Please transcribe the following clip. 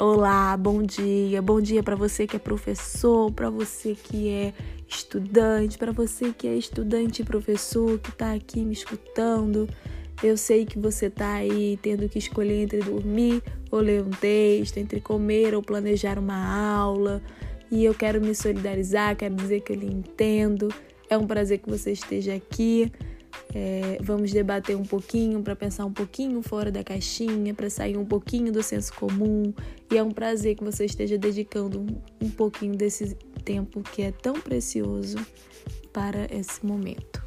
Olá, bom dia. Bom dia para você que é professor, para você que é estudante, para você que é estudante e professor que está aqui me escutando. Eu sei que você está aí tendo que escolher entre dormir ou ler um texto, entre comer ou planejar uma aula. E eu quero me solidarizar, quero dizer que eu lhe entendo. É um prazer que você esteja aqui. É, vamos debater um pouquinho para pensar um pouquinho fora da caixinha, para sair um pouquinho do senso comum. E é um prazer que você esteja dedicando um, um pouquinho desse tempo que é tão precioso para esse momento.